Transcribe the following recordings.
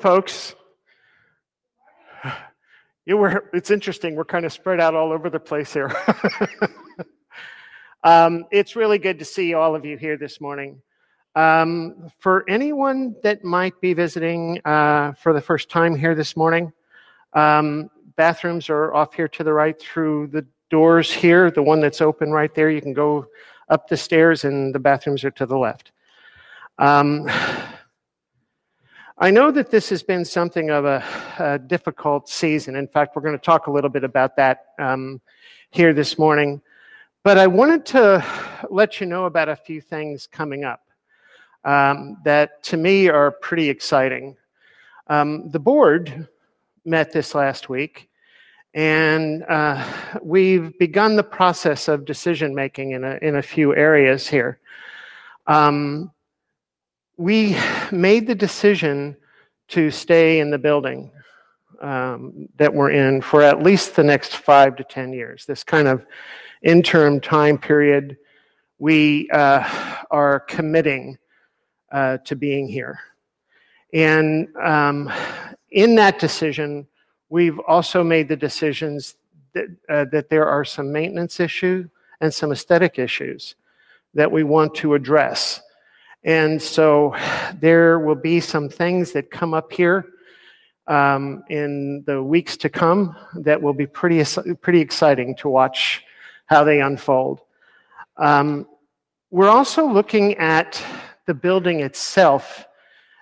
folks. You were, it's interesting, we're kind of spread out all over the place here. um, it's really good to see all of you here this morning. Um, for anyone that might be visiting uh, for the first time here this morning, um, bathrooms are off here to the right through the doors here. The one that's open right there, you can go up the stairs, and the bathrooms are to the left. I know that this has been something of a, a, difficult season. In fact, we're going to talk a little bit about that um, here this morning. But I wanted to let you know about a few things coming up um, that to me are pretty exciting. Um, the board met this last week, and uh, we've begun the process of decision making in a, in a few areas here. Um, we made the decision to stay in the building um, that we're in for at least the next five to 10 years. This kind of interim time period, we uh, are committing uh, to being here. And um, in that decision, we've also made the decisions that, uh, that there are some maintenance issues and some aesthetic issues that we want to address. And so there will be some things that come up here um, in the weeks to come that will be pretty, pretty exciting to watch how they unfold. Um, we're also looking at the building itself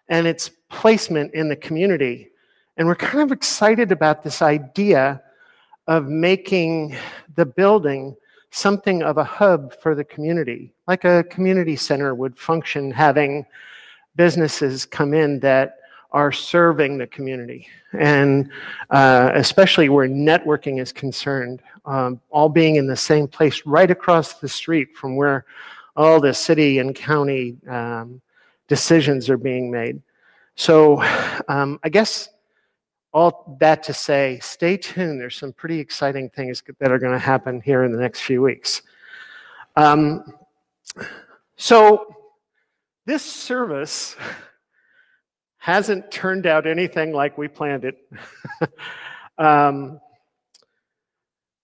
and its placement in the community. And we're kind of excited about this idea of making the building something of a hub for the community, like a community center would function, having businesses come in that are serving the community, and uh, especially where networking is concerned, um, all being in the same place right across the street from where all the city and county um, decisions are being made. So um, I guess all that to say, stay tuned. There's some pretty exciting things that are going to happen here in the next few weeks. Um, so, this service hasn't turned out anything like we planned it. um,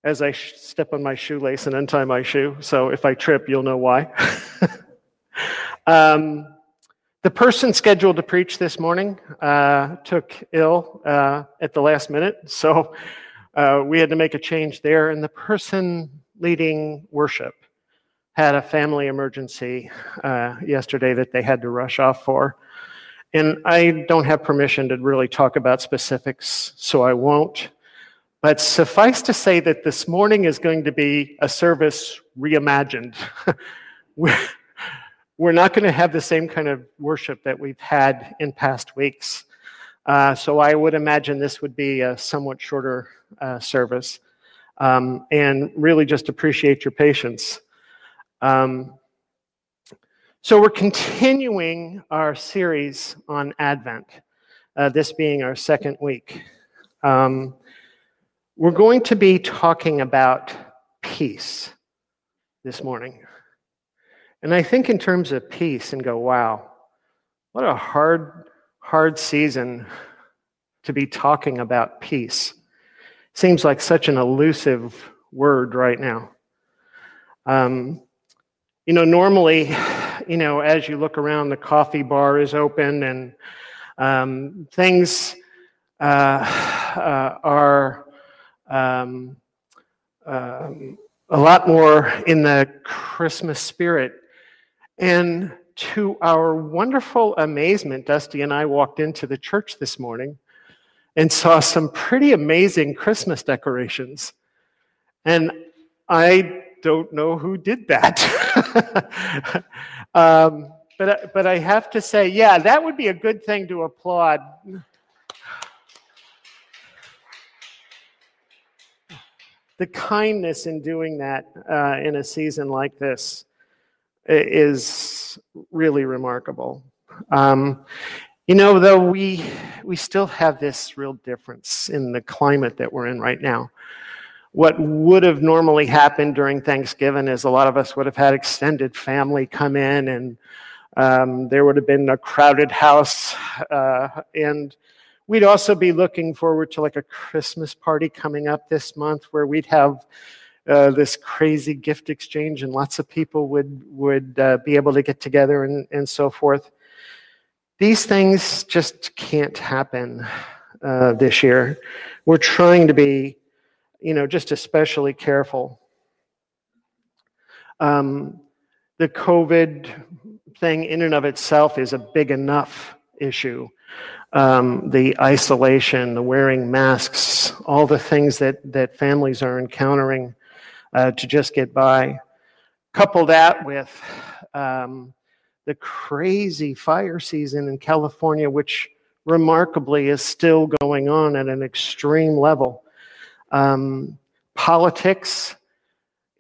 as I step on my shoelace and untie my shoe, so if I trip, you'll know why. um, the person scheduled to preach this morning uh, took ill uh, at the last minute, so uh, we had to make a change there. And the person leading worship had a family emergency uh, yesterday that they had to rush off for. And I don't have permission to really talk about specifics, so I won't. But suffice to say that this morning is going to be a service reimagined. we're not going to have the same kind of worship that we've had in past weeks. Uh, so I would imagine this would be a somewhat shorter uh, service. Um, and really just appreciate your patience. Um, so we're continuing our series on Advent, uh, this being our second week. Um, we're going to be talking about peace this morning. And I think in terms of peace and go, wow, what a hard, hard season to be talking about peace. Seems like such an elusive word right now. Um, you know, normally, you know, as you look around, the coffee bar is open and um, things uh, uh, are um, um a lot more in the Christmas spirit and to our wonderful amazement, Dusty and I walked into the church this morning and saw some pretty amazing Christmas decorations. And I don't know who did that. um, but, but I have to say, yeah, that would be a good thing to applaud. The kindness in doing that uh, in a season like this is really remarkable. Um, you know, though we we still have this real difference in the climate that we're in right now. What would have normally happened during Thanksgiving is a lot of us would have had extended family come in, and um, there would have been a crowded house. Uh, and we'd also be looking forward to like a Christmas party coming up this month where we'd have uh, this crazy gift exchange and lots of people would, would uh, be able to get together and, and so forth. These things just can't happen uh, this year. We're trying to be, you know, just especially careful. Um, the COVID thing in and of itself is a big enough issue. Um, the isolation, the wearing masks, all the things that, that families are encountering uh, to just get by. Couple that with um, the crazy fire season in California, which remarkably is still going on at an extreme level. Um, politics.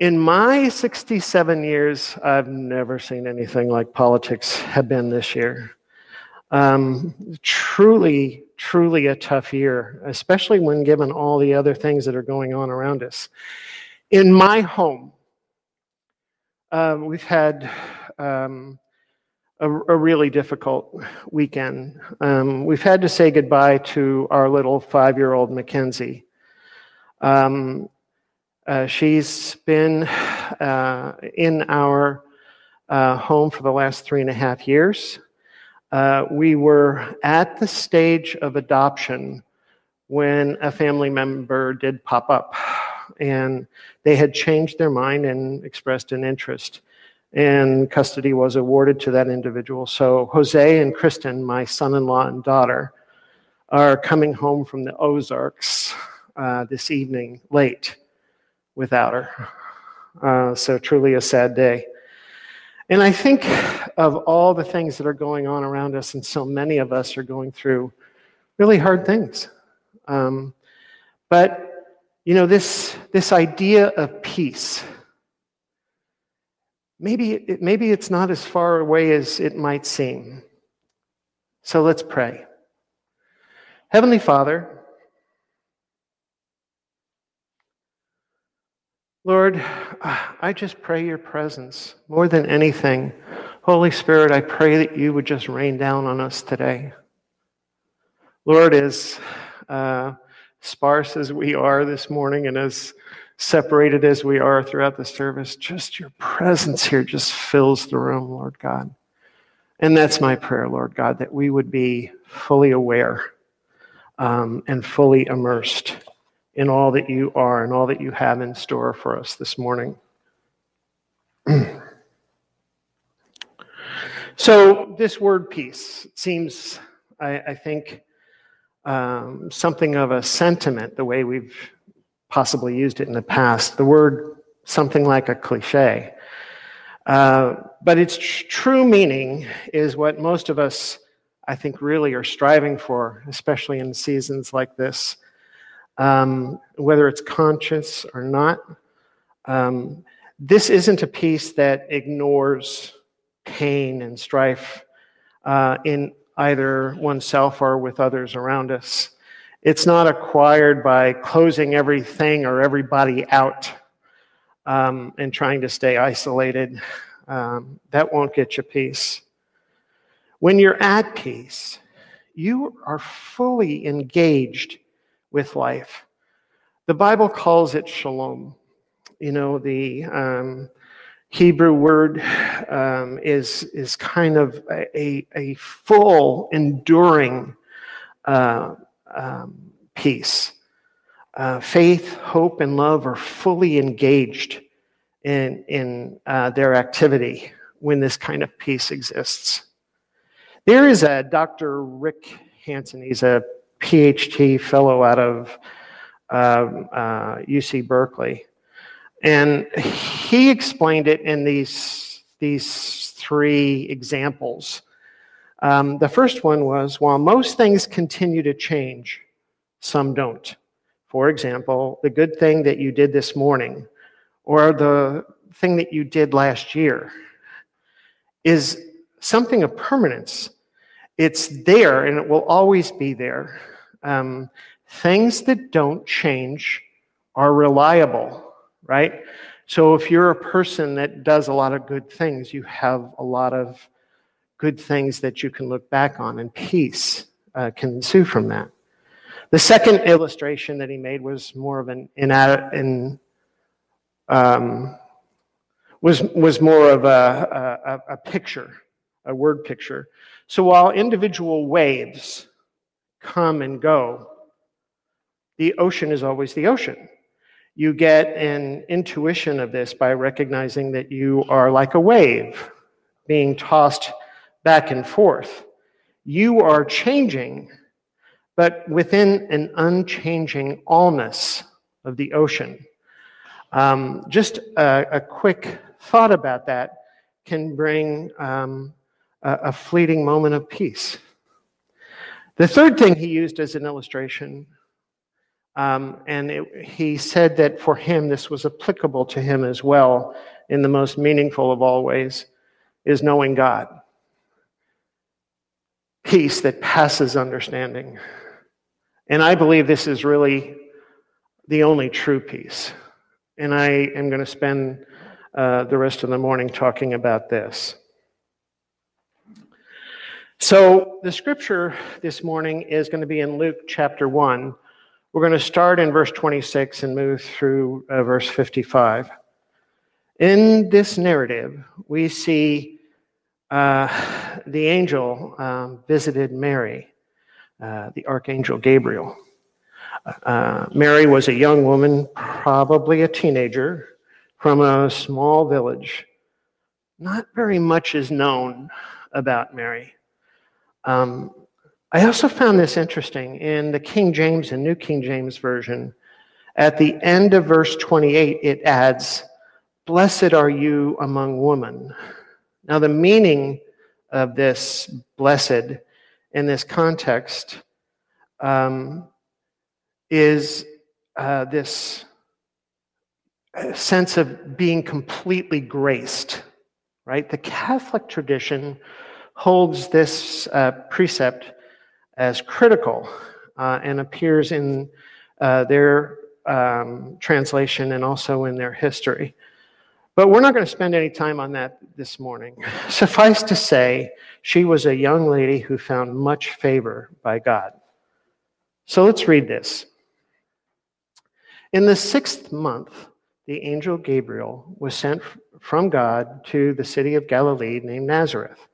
In my 67 years, I've never seen anything like politics have been this year. Um, truly, truly a tough year, especially when given all the other things that are going on around us. In my home, um, we've had um, a, a, really difficult weekend. Um, we've had to say goodbye to our little five year old Mackenzie. Um, uh, she's been uh, in our uh, home for the last three and a half years. Uh, we were at the stage of adoption when a family member did pop up and they had changed their mind and expressed an interest. And custody was awarded to that individual. So Jose and Kristen, my son in law and daughter, are coming home from the Ozarks uh, this evening late without her. Uh, so truly a sad day. And I think of all the things that are going on around us, and so many of us are going through really hard things. Um, but you know, this, this idea of peace, maybe, maybe it's not as far away as it might seem. So let's pray. Heavenly Father, Lord, I just pray your presence more than anything. Holy Spirit, I pray that you would just rain down on us today. Lord, as uh, sparse as we are this morning and as separated as we are throughout the service, just your presence here just fills the room, Lord God. And that's my prayer, Lord God, that we would be fully aware um, and fully immersed in all that you are and all that you have in store for us this morning. so, this word peace seems, I, I think, um, something of a sentiment the way we've possibly used it in the past. The word something like a cliche. Uh, but its tr- true meaning is what most of us, I think, really are striving for, especially in seasons like this. Um, whether it's conscious or not, um, this isn't a peace that ignores pain and strife uh, in either oneself or with others around us. It's not acquired by closing everything or everybody out um, and trying to stay isolated. Um, that won't get you peace. When you're at peace, you are fully engaged with life. The Bible calls it shalom. You know, the um, Hebrew word um, is, is kind of a, a full, enduring uh, um, peace. Uh, faith, hope, and love are fully engaged in, in uh, their activity when this kind of peace exists. There is a Dr. Rick Hanson, he's a PhD fellow out of UC um, uh, Berkeley. And he explained it in these, these three examples. Um, the first one was while most things continue to change, some don't. For example, the good thing that you did this morning or the thing that you did last year is something of permanence. It's there and it will always be there. Um, things that don't change are reliable right? So if you're a person that does a lot of good things, you have a lot of good things that you can look back on, and peace uh, can ensue from that. The second illustration that he made was more of an in, um, was was more of a, a, a picture, a word picture. So while individual waves come and go, the ocean is always the ocean. You get an intuition of this by recognizing that you are like a wave being tossed back and forth. You are changing, but within an unchanging allness of the ocean. Um, just a, a, quick thought about that can bring um, a, a fleeting moment of peace. The third thing he used as an illustration um, and it, he said that for him, this was applicable to him as well in the most meaningful of all ways, is knowing God. Peace that passes understanding. And I believe this is really the only true peace. And I am going to spend uh, the rest of the morning talking about this. So, the scripture this morning is going to be in Luke chapter 1 we're going to start in verse 26 and move through uh, verse 55. In this narrative, we see uh, the angel um, visited Mary, uh, the archangel Gabriel. Uh, Mary was a young woman, probably a teenager, from a small village. Not very much is known about Mary. Um, I also found this interesting in the King James and New King James Version. At the end of verse 28, it adds, Blessed are you among women. Now, the meaning of this blessed in this context um, is uh, this sense of being completely graced, right? The Catholic tradition holds this uh, precept as critical uh, and appears in uh, their um, translation and also in their history. But we're not going to spend any time on that this morning. Suffice to say, she was a young lady who found much favor by God. So let's read this. In the sixth month, the angel Gabriel was sent from God to the city of Galilee named Nazareth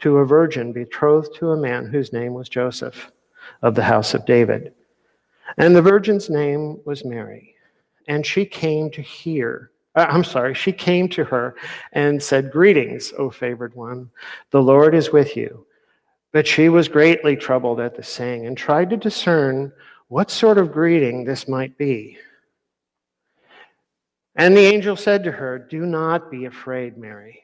to a virgin betrothed to a man whose name was Joseph of the house of David. And the virgin's name was Mary. And she came to hear, uh, I'm sorry, she came to her and said, Greetings, O favored one, the Lord is with you. But she was greatly troubled at the saying and tried to discern what sort of greeting this might be. And the angel said to her, Do not be afraid, Mary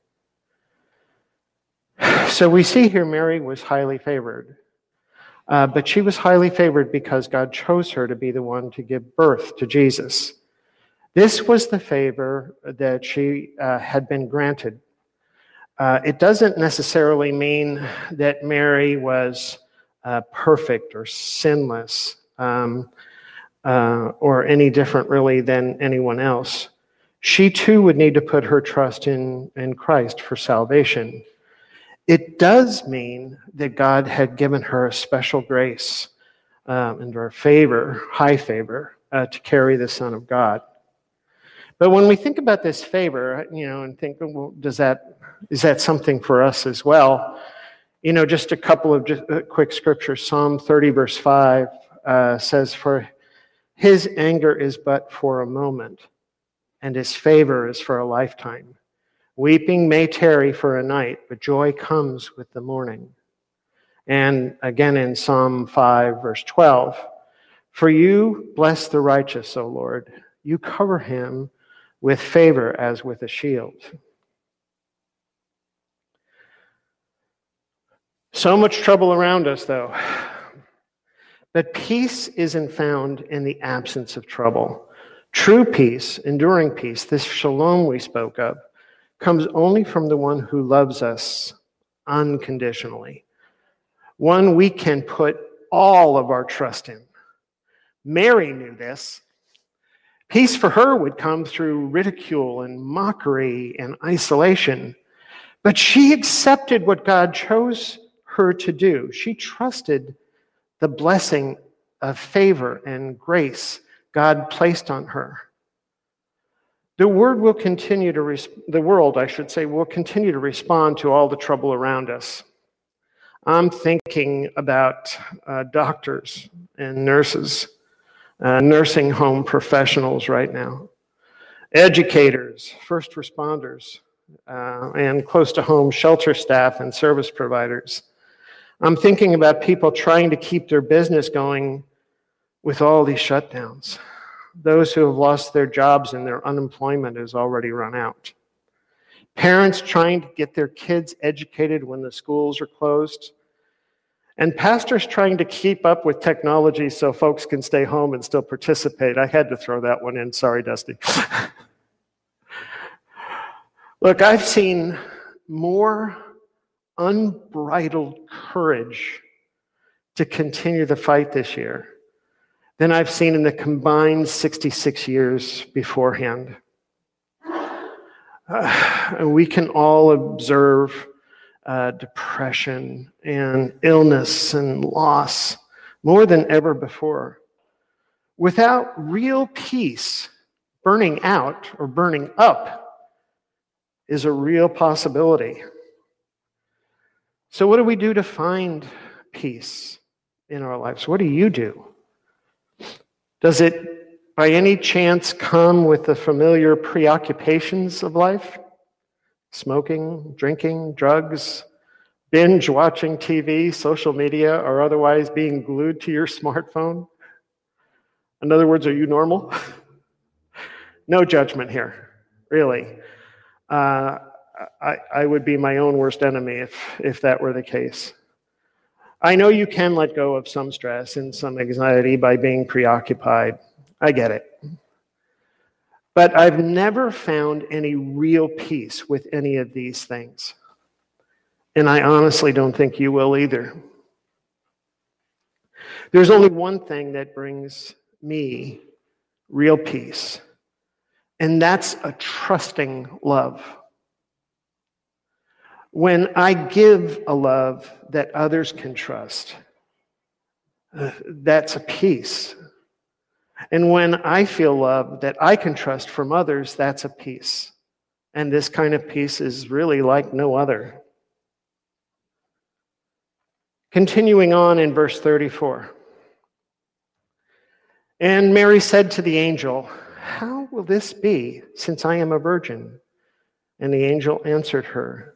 So we see here Mary was highly favored. Uh, but she was highly favored because God chose her to be the one to give birth to Jesus. This was the favor that she uh, had been granted. Uh, it doesn't necessarily mean that Mary was uh, perfect or sinless um, uh, or any different, really, than anyone else. She too would need to put her trust in, in Christ for salvation. It does mean that God had given her a special grace um, and her favor, high favor, uh, to carry the Son of God. But when we think about this favor, you know, and think, well, does that is that something for us as well? You know, just a couple of just, uh, quick scriptures. Psalm 30, verse 5 uh, says, For his anger is but for a moment, and his favor is for a lifetime. Weeping may tarry for a night, but joy comes with the morning. And again in Psalm 5, verse 12 For you bless the righteous, O Lord. You cover him with favor as with a shield. So much trouble around us, though. But peace isn't found in the absence of trouble. True peace, enduring peace, this shalom we spoke of, comes only from the one who loves us unconditionally, one we can put all of our trust in. Mary knew this. Peace for her would come through ridicule and mockery and isolation. But she accepted what God chose her to do. She trusted the blessing of favor and grace God placed on her. The word will continue to res- the world, I should say, will continue to respond to all the trouble around us. I'm thinking about uh, doctors and nurses, uh, nursing home professionals right now, educators, first responders, uh, and close to home shelter staff and service providers. I'm thinking about people trying to keep their business going with all these shutdowns. Those who have lost their jobs and their unemployment has already run out. Parents trying to get their kids educated when the schools are closed. And pastors trying to keep up with technology so folks can stay home and still participate. I had to throw that one in. Sorry, Dusty. Look, I've seen more unbridled courage to continue the fight this year than I've seen in the combined 66 years beforehand. Uh, we can all observe uh, depression and illness and loss more than ever before. Without real peace, burning out or burning up is a real possibility. So, what do we do to find peace in our lives? What do you do? Does it, by any chance, come with the familiar preoccupations of life? Smoking, drinking, drugs, binge watching TV, social media, or otherwise being glued to your smartphone? In other words, are you normal? no judgment here, really uh, I, I would be my own worst enemy if, if that were the case. I know you can let go of some stress and some anxiety by being preoccupied. I get it. But I've never found any real peace with any of these things. And I honestly don't think you will either. There's only one thing that brings me real peace, and that's a trusting love. When I give a love that others can trust, uh, that's a peace. And when I feel love that I can trust from others, that's a peace. And this kind of peace is really like no other. Continuing on in verse 34. And Mary said to the angel, How will this be, since I am a virgin? And the angel answered her,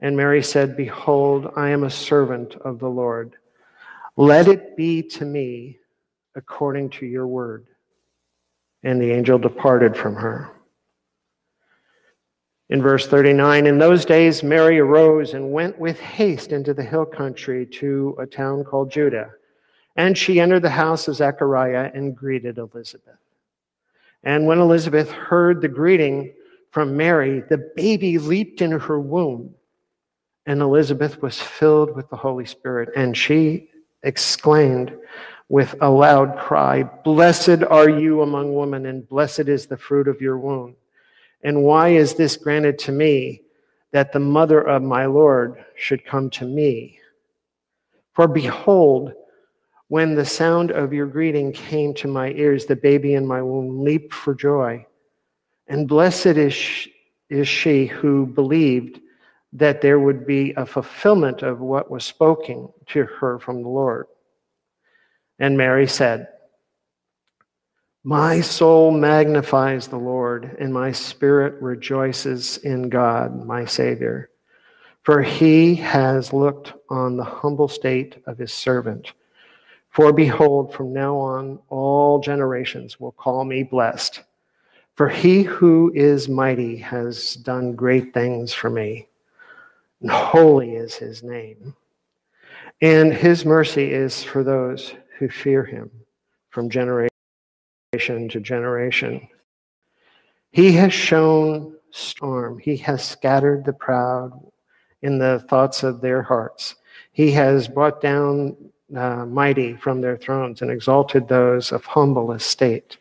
And Mary said, Behold, I am a servant of the Lord. Let it be to me according to your word. And the angel departed from her. In verse 39, in those days Mary arose and went with haste into the hill country to a town called Judah. And she entered the house of Zechariah and greeted Elizabeth. And when Elizabeth heard the greeting from Mary, the baby leaped in her womb. And Elizabeth was filled with the Holy Spirit, and she exclaimed with a loud cry, Blessed are you among women, and blessed is the fruit of your womb. And why is this granted to me, that the mother of my Lord should come to me? For behold, when the sound of your greeting came to my ears, the baby in my womb leaped for joy. And blessed is she, is she who believed that there would be a fulfillment of what was spoken to her from the Lord. And Mary said, My soul magnifies the Lord, and my spirit rejoices in God, my Savior. For he has looked on the humble state of his servant. For behold, from now on, all generations will call me blessed. For he who is mighty has done great things for me, holy is his name. And his mercy is for those who fear him from generation to generation. He has shown storm. He has scattered the proud in the thoughts of their hearts. He has brought down uh, mighty from their thrones and exalted those of humble estate.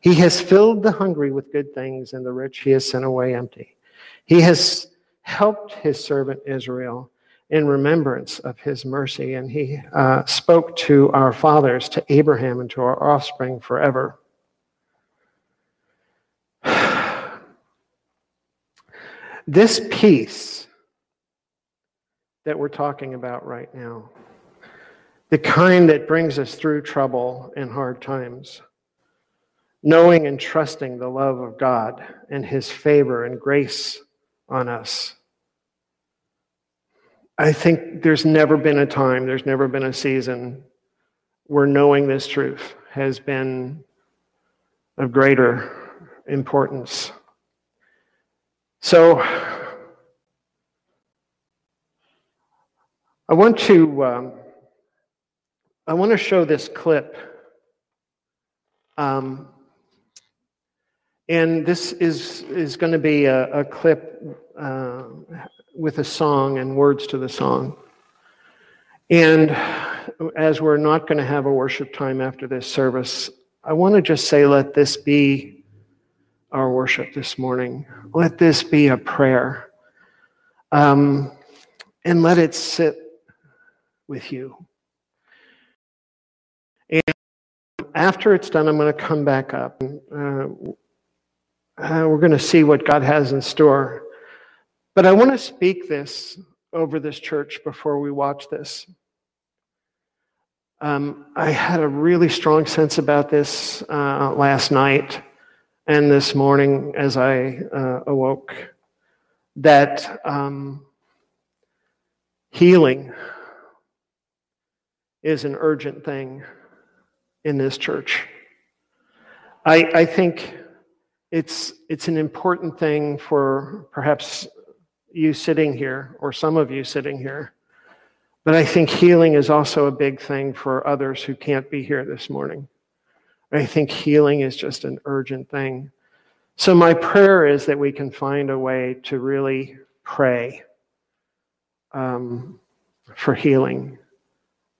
He has filled the hungry with good things, and the rich he has sent away empty. He has helped his servant Israel in remembrance of his mercy. And he uh, spoke to our fathers, to Abraham, and to our offspring forever. this peace that we're talking about right now, the kind that brings us through trouble and hard times, knowing and trusting the love of God and his favor and grace on us I think there's never been a time, there's never been a season where knowing this truth has been of greater importance. So, I want to um, I want to show this clip, um, and this is is going to be a, a clip uh, with a song and words to the song. And as we're not going to have a worship time after this service, I want to just say, let this be our worship this morning. Let this be a prayer. Um, and let it sit with you. And after it's done, I'm going to come back up. Uh, uh, we're going to see what God has in store. But I want to speak this over this church before we watch this. Um, I had a really strong sense about this uh, last night and this morning as I uh, awoke that um, healing is an urgent thing in this church. I, I think it's, it's an important thing for perhaps you sitting here, or some of you sitting here. But I think healing is also a big thing for others who can't be here this morning. I think healing is just an urgent thing. So, my prayer is that we can find a way to really pray um, for healing.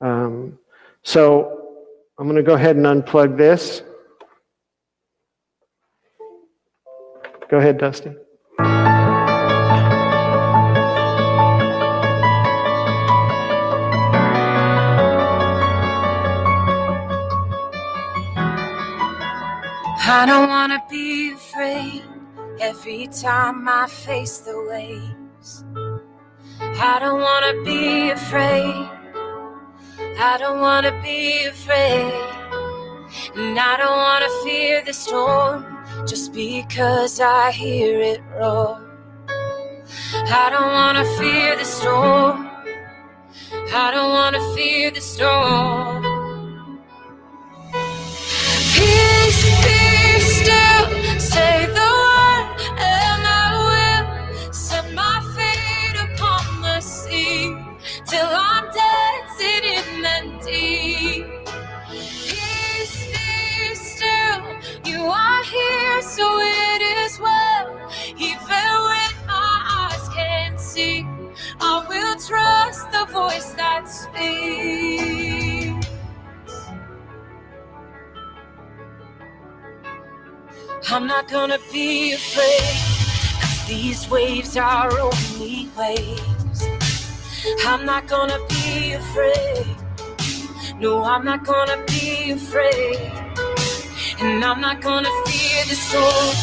Um, so, I'm going to go ahead and unplug this. Go ahead, Dusty. I don't wanna be afraid every time I face the waves. I don't wanna be afraid. I don't wanna be afraid. And I don't wanna fear the storm just because I hear it roar. I don't wanna fear the storm. I don't wanna fear the storm. I'm not gonna be afraid, cause these waves are only waves. I'm not gonna be afraid, no, I'm not gonna be afraid, and I'm not gonna fear the storm.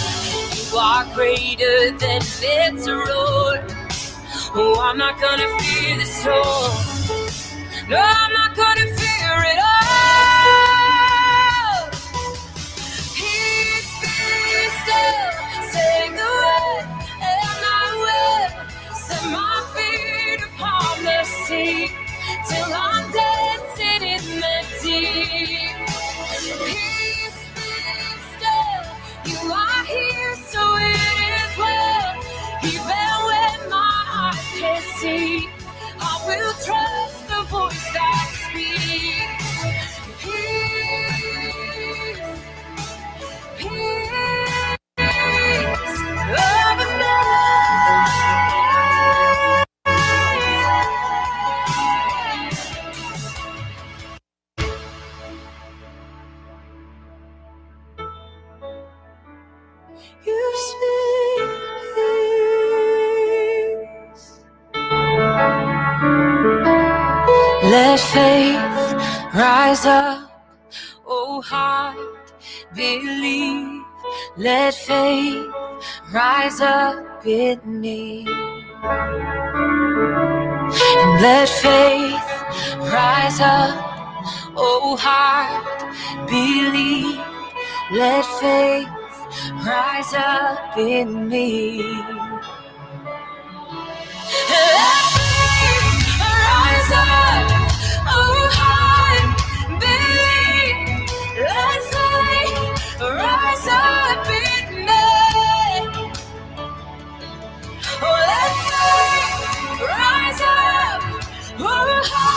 You are greater than its roar. Oh, I'm not gonna fear the storm. No, I'm not gonna see. In me. And let faith rise up, oh heart, believe. Let faith rise up in me. Let faith rise up, oh heart, oh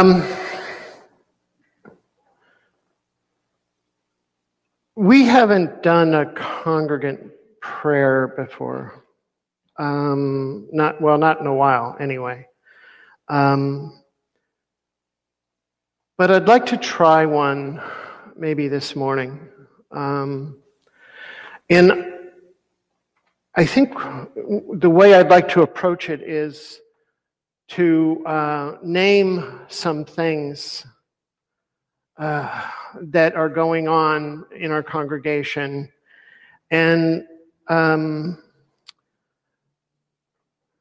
Um, we haven't done a congregant prayer before. Um, not well, not in a while, anyway. Um, but I'd like to try one maybe this morning. Um, and I think the way I'd like to approach it is to uh, name some things uh, that are going on in our congregation and um,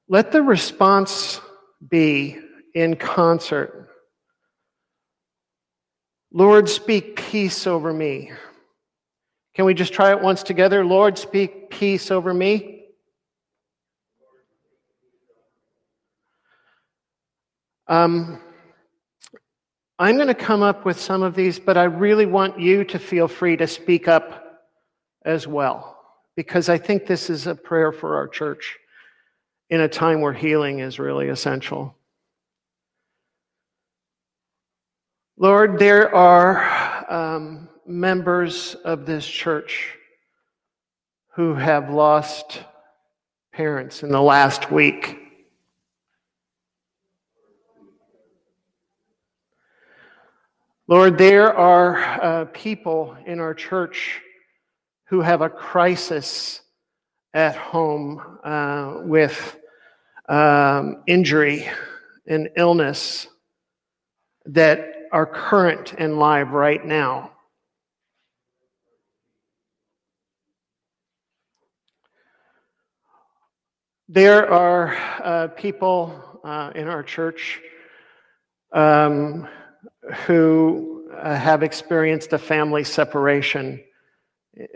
let the response be in concert. Lord, speak peace over me. Can we just try it once together? Lord, speak peace over me. Um, I'm going to come up with some of these, but I really want you to feel free to speak up as well, because I think this is a prayer for our church in a time where healing is really essential. Lord, there are um, members of this church who have lost parents in the last week. Lord, there are uh, people in our church who have a crisis at home uh, with um, injury and illness that are current and live right now. There are uh, people uh, in our church um, who uh, have experienced a family separation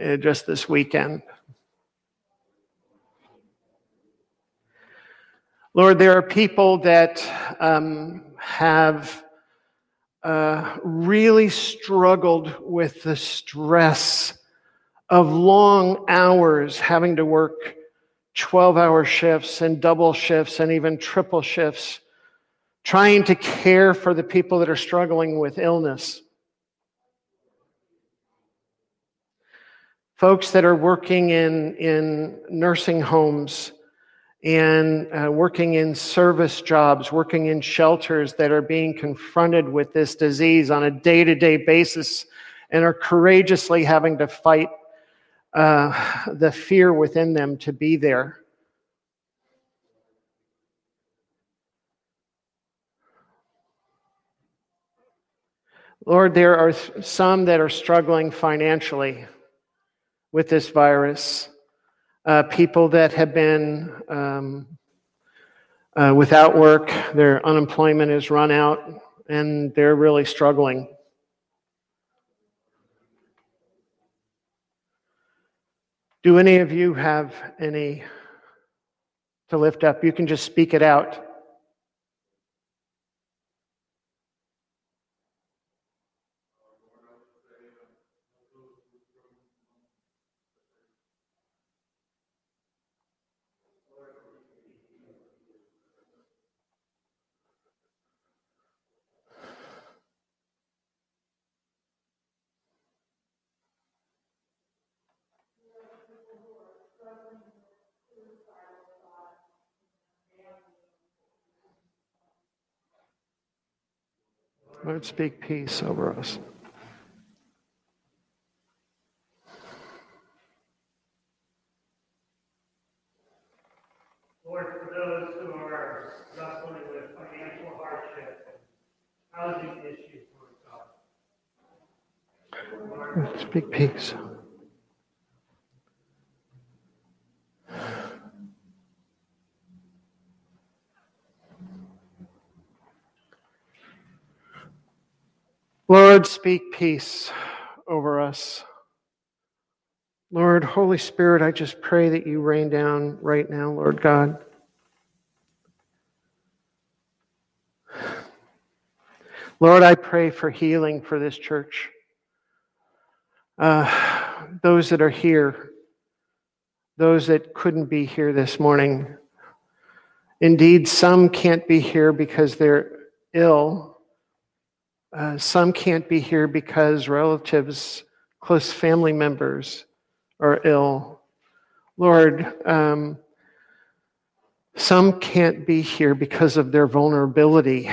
uh, just this weekend. Lord, there are people that um, have uh, really struggled with the stress of long hours having to work 12 hour shifts and double shifts and even triple shifts, trying to care for the people that are struggling with illness. Folks that are working in, in nursing homes and uh, working in service jobs, working in shelters that are being confronted with this disease on a day to day basis and are courageously having to fight uh, the fear within them to be there. Lord, there are some that are struggling financially with this virus. Uh, people that have been um, uh, without work, their unemployment is run out, and they're really struggling. Do any of you have any to lift up? You can just speak it out. Lord, speak peace over us. Lord, for those who are wrestling with financial hardship, housing issues, Lord God. Lord, speak peace. Lord, speak peace over us. Lord, Holy Spirit, I just pray that you rain down right now, Lord God. Lord, I pray for healing for this church. Uh, those that are here, those that couldn't be here this morning. Indeed, some can't be here because they're ill uh, some can't be here because relatives, close family members are ill. Lord, um, some can't be here because of their vulnerability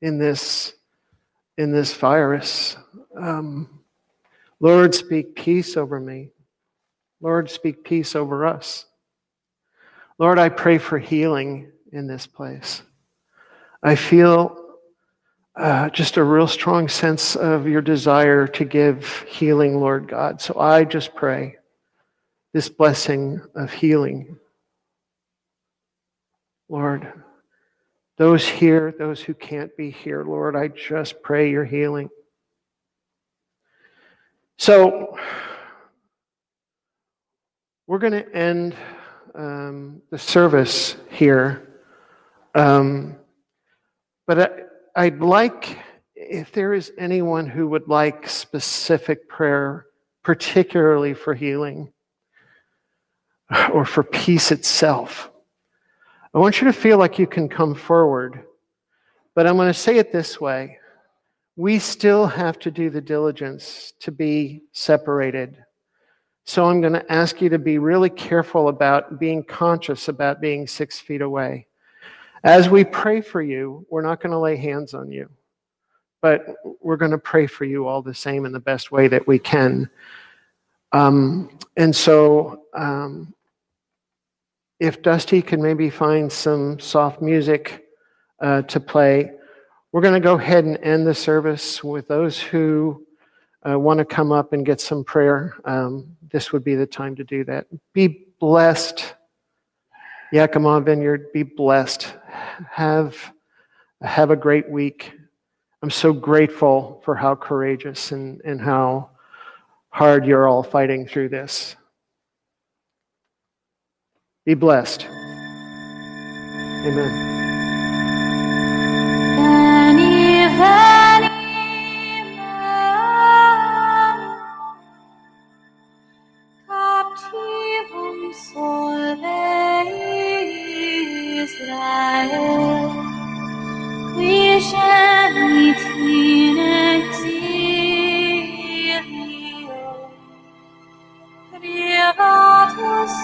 in this, in this virus. Um, Lord, speak peace over me. Lord, speak peace over us. Lord, I pray for healing in this place. I feel uh, just a real strong sense of your desire to give healing, Lord God. So I just pray this blessing of healing. Lord, those here, those who can't be here, Lord, I just pray your healing. So, we're going to end um, the service here. Um, but I, I'd like, if there is anyone who would like specific prayer, particularly for healing or for peace itself, I want you to feel like you can come forward. But I'm going to say it this way we still have to do the diligence to be separated. So I'm going to ask you to be really careful about being conscious about being six feet away. As we pray for you, we're not going to lay hands on you. but we're going to pray for you all the same in the best way that we can. Um, and so, um, if Dusty can maybe find some soft music uh, to play, we're going to go ahead and end the service with those who uh, want to come up and get some prayer. Um, this would be the time to do that. Be blessed. Yakima Vineyard, be blessed. Have, have a great week. I'm so grateful for how courageous and, and how hard you're all fighting through this. Be blessed. Amen. Israel, qui genit in exilio, privatus